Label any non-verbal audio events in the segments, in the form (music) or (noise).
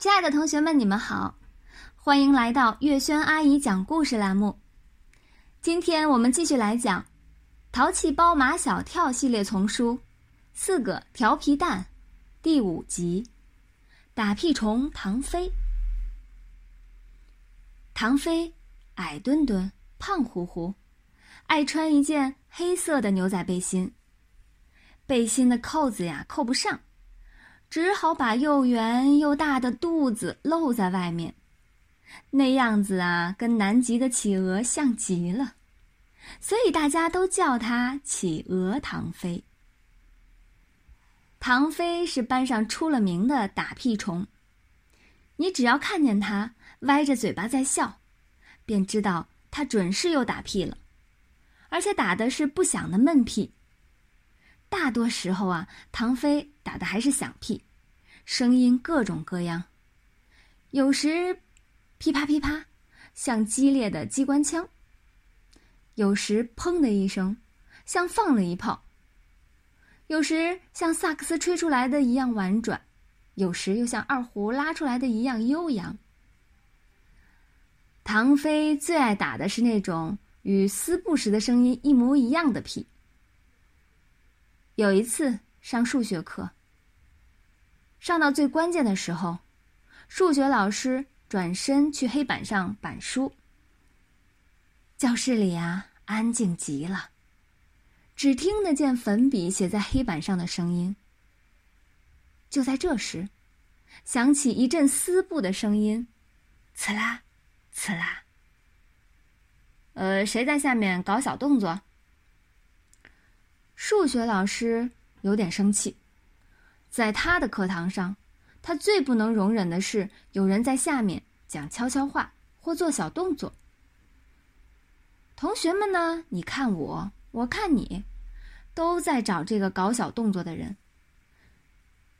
亲爱的同学们，你们好，欢迎来到月轩阿姨讲故事栏目。今天我们继续来讲《淘气包马小跳》系列丛书《四个调皮蛋》第五集《打屁虫唐飞》。唐飞矮墩墩、胖乎乎，爱穿一件黑色的牛仔背心。背心的扣子呀扣不上，只好把又圆又大的肚子露在外面，那样子啊，跟南极的企鹅像极了，所以大家都叫他企鹅唐飞。唐飞是班上出了名的打屁虫，你只要看见他歪着嘴巴在笑，便知道他准是又打屁了，而且打的是不响的闷屁。大多时候啊，唐飞打的还是响屁，声音各种各样。有时噼啪噼啪，像激烈的机关枪；有时砰的一声，像放了一炮；有时像萨克斯吹出来的一样婉转，有时又像二胡拉出来的一样悠扬。唐飞最爱打的是那种与撕布时的声音一模一样的屁。有一次上数学课，上到最关键的时候，数学老师转身去黑板上板书。教室里啊，安静极了，只听得见粉笔写在黑板上的声音。就在这时，响起一阵撕布的声音，刺啦，刺啦。呃，谁在下面搞小动作？数学老师有点生气，在他的课堂上，他最不能容忍的是有人在下面讲悄悄话或做小动作。同学们呢？你看我，我看你，都在找这个搞小动作的人。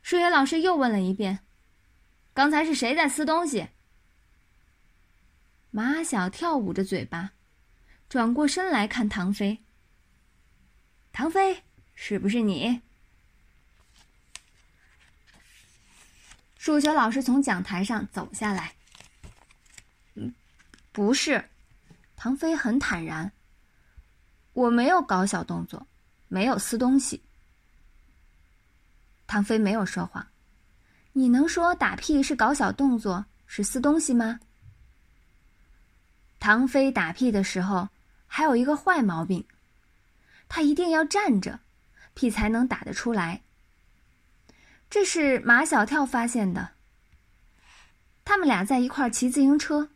数学老师又问了一遍：“刚才是谁在撕东西？”马小跳捂着嘴巴，转过身来看唐飞。唐飞，是不是你？数学老师从讲台上走下来。嗯，不是。唐飞很坦然。我没有搞小动作，没有撕东西。唐飞没有说谎。你能说打屁是搞小动作，是撕东西吗？唐飞打屁的时候还有一个坏毛病。他一定要站着，屁才能打得出来。这是马小跳发现的。他们俩在一块儿骑自行车，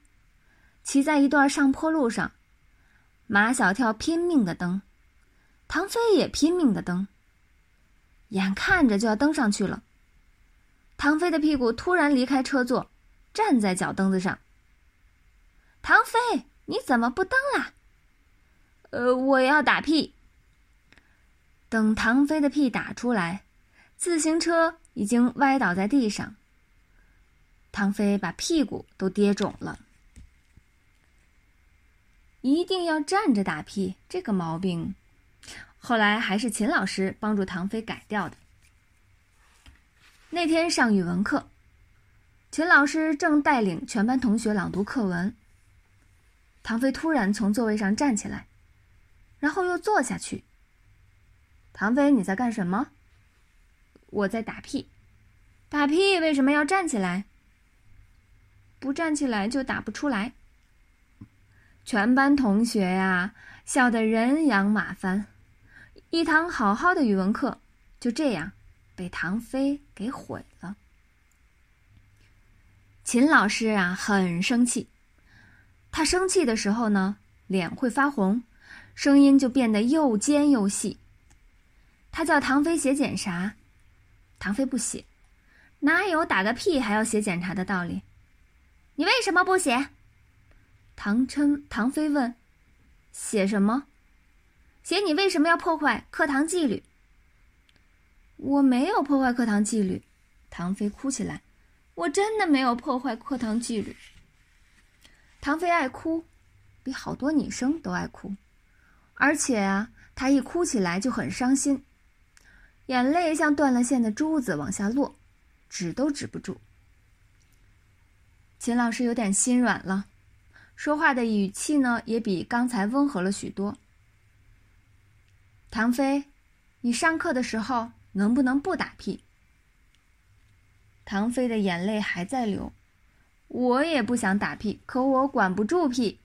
骑在一段上坡路上，马小跳拼命的蹬，唐飞也拼命的蹬。眼看着就要蹬上去了，唐飞的屁股突然离开车座，站在脚蹬子上。唐飞，你怎么不蹬啦？呃，我要打屁。等唐飞的屁打出来，自行车已经歪倒在地上。唐飞把屁股都跌肿了。一定要站着打屁，这个毛病，后来还是秦老师帮助唐飞改掉的。那天上语文课，秦老师正带领全班同学朗读课文。唐飞突然从座位上站起来，然后又坐下去。唐飞，你在干什么？我在打屁。打屁为什么要站起来？不站起来就打不出来。全班同学呀，笑得人仰马翻。一堂好好的语文课，就这样被唐飞给毁了。秦老师啊，很生气。他生气的时候呢，脸会发红，声音就变得又尖又细。他叫唐飞写检查，唐飞不写，哪有打个屁还要写检查的道理？你为什么不写？唐琛唐飞问：“写什么？写你为什么要破坏课堂纪律？”我没有破坏课堂纪律，唐飞哭起来：“我真的没有破坏课堂纪律。”唐飞爱哭，比好多女生都爱哭，而且啊，他一哭起来就很伤心。眼泪像断了线的珠子往下落，止都止不住。秦老师有点心软了，说话的语气呢也比刚才温和了许多。唐飞，你上课的时候能不能不打屁？唐飞的眼泪还在流，我也不想打屁，可我管不住屁。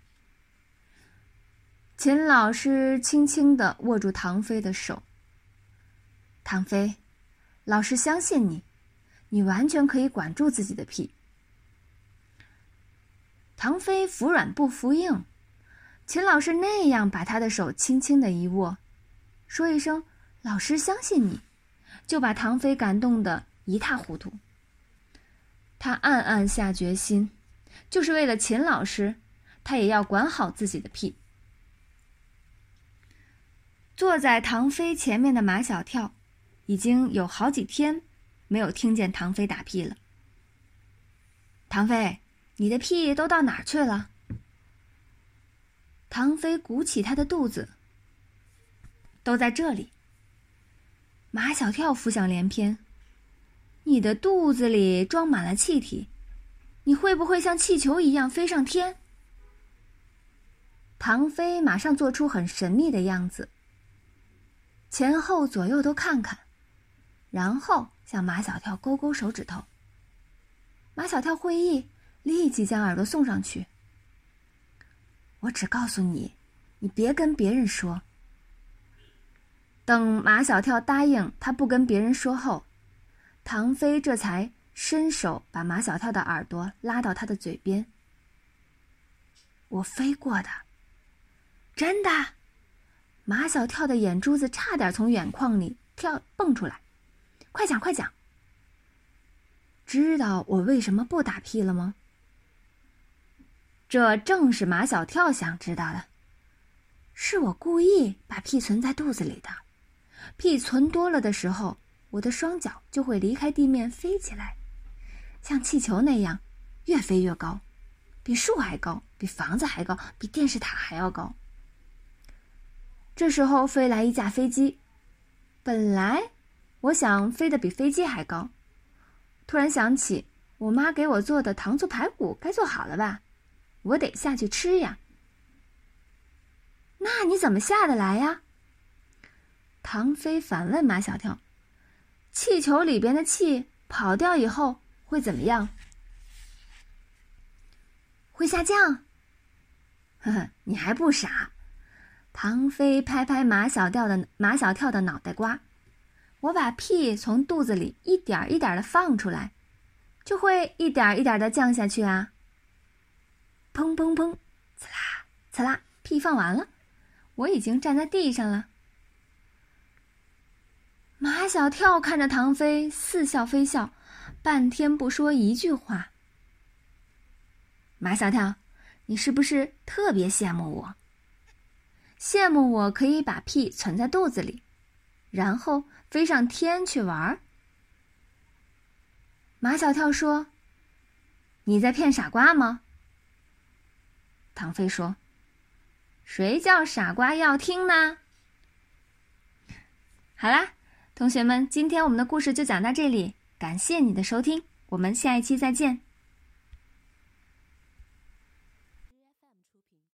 秦老师轻轻地握住唐飞的手。唐飞，老师相信你，你完全可以管住自己的屁。唐飞服软不服硬，秦老师那样把他的手轻轻的一握，说一声“老师相信你”，就把唐飞感动得一塌糊涂。他暗暗下决心，就是为了秦老师，他也要管好自己的屁。坐在唐飞前面的马小跳，已经有好几天没有听见唐飞打屁了。唐飞，你的屁都到哪儿去了？唐飞鼓起他的肚子，都在这里。马小跳浮想联翩：你的肚子里装满了气体，你会不会像气球一样飞上天？唐飞马上做出很神秘的样子。前后左右都看看，然后向马小跳勾勾手指头。马小跳会意，立即将耳朵送上去。我只告诉你，你别跟别人说。等马小跳答应他不跟别人说后，唐飞这才伸手把马小跳的耳朵拉到他的嘴边。我飞过的，真的。马小跳的眼珠子差点从眼眶里跳蹦出来，快讲快讲！知道我为什么不打屁了吗？这正是马小跳想知道的。是我故意把屁存在肚子里的，屁存多了的时候，我的双脚就会离开地面飞起来，像气球那样，越飞越高，比树还高，比房子还高，比电视塔还要高。这时候飞来一架飞机，本来我想飞得比飞机还高，突然想起我妈给我做的糖醋排骨该做好了吧，我得下去吃呀。那你怎么下得来呀？唐飞反问马小跳：“气球里边的气跑掉以后会怎么样？会下降？” (laughs) 呵呵，你还不傻。唐飞拍拍马小跳的马小跳的脑袋瓜，我把屁从肚子里一点一点的放出来，就会一点一点的降下去啊。砰砰砰，刺啦刺啦，屁放完了，我已经站在地上了。马小跳看着唐飞，似笑非笑，半天不说一句话。马小跳，你是不是特别羡慕我？羡慕我可以把屁存在肚子里，然后飞上天去玩儿。马小跳说：“你在骗傻瓜吗？”唐飞说：“谁叫傻瓜要听呢？”好啦，同学们，今天我们的故事就讲到这里，感谢你的收听，我们下一期再见。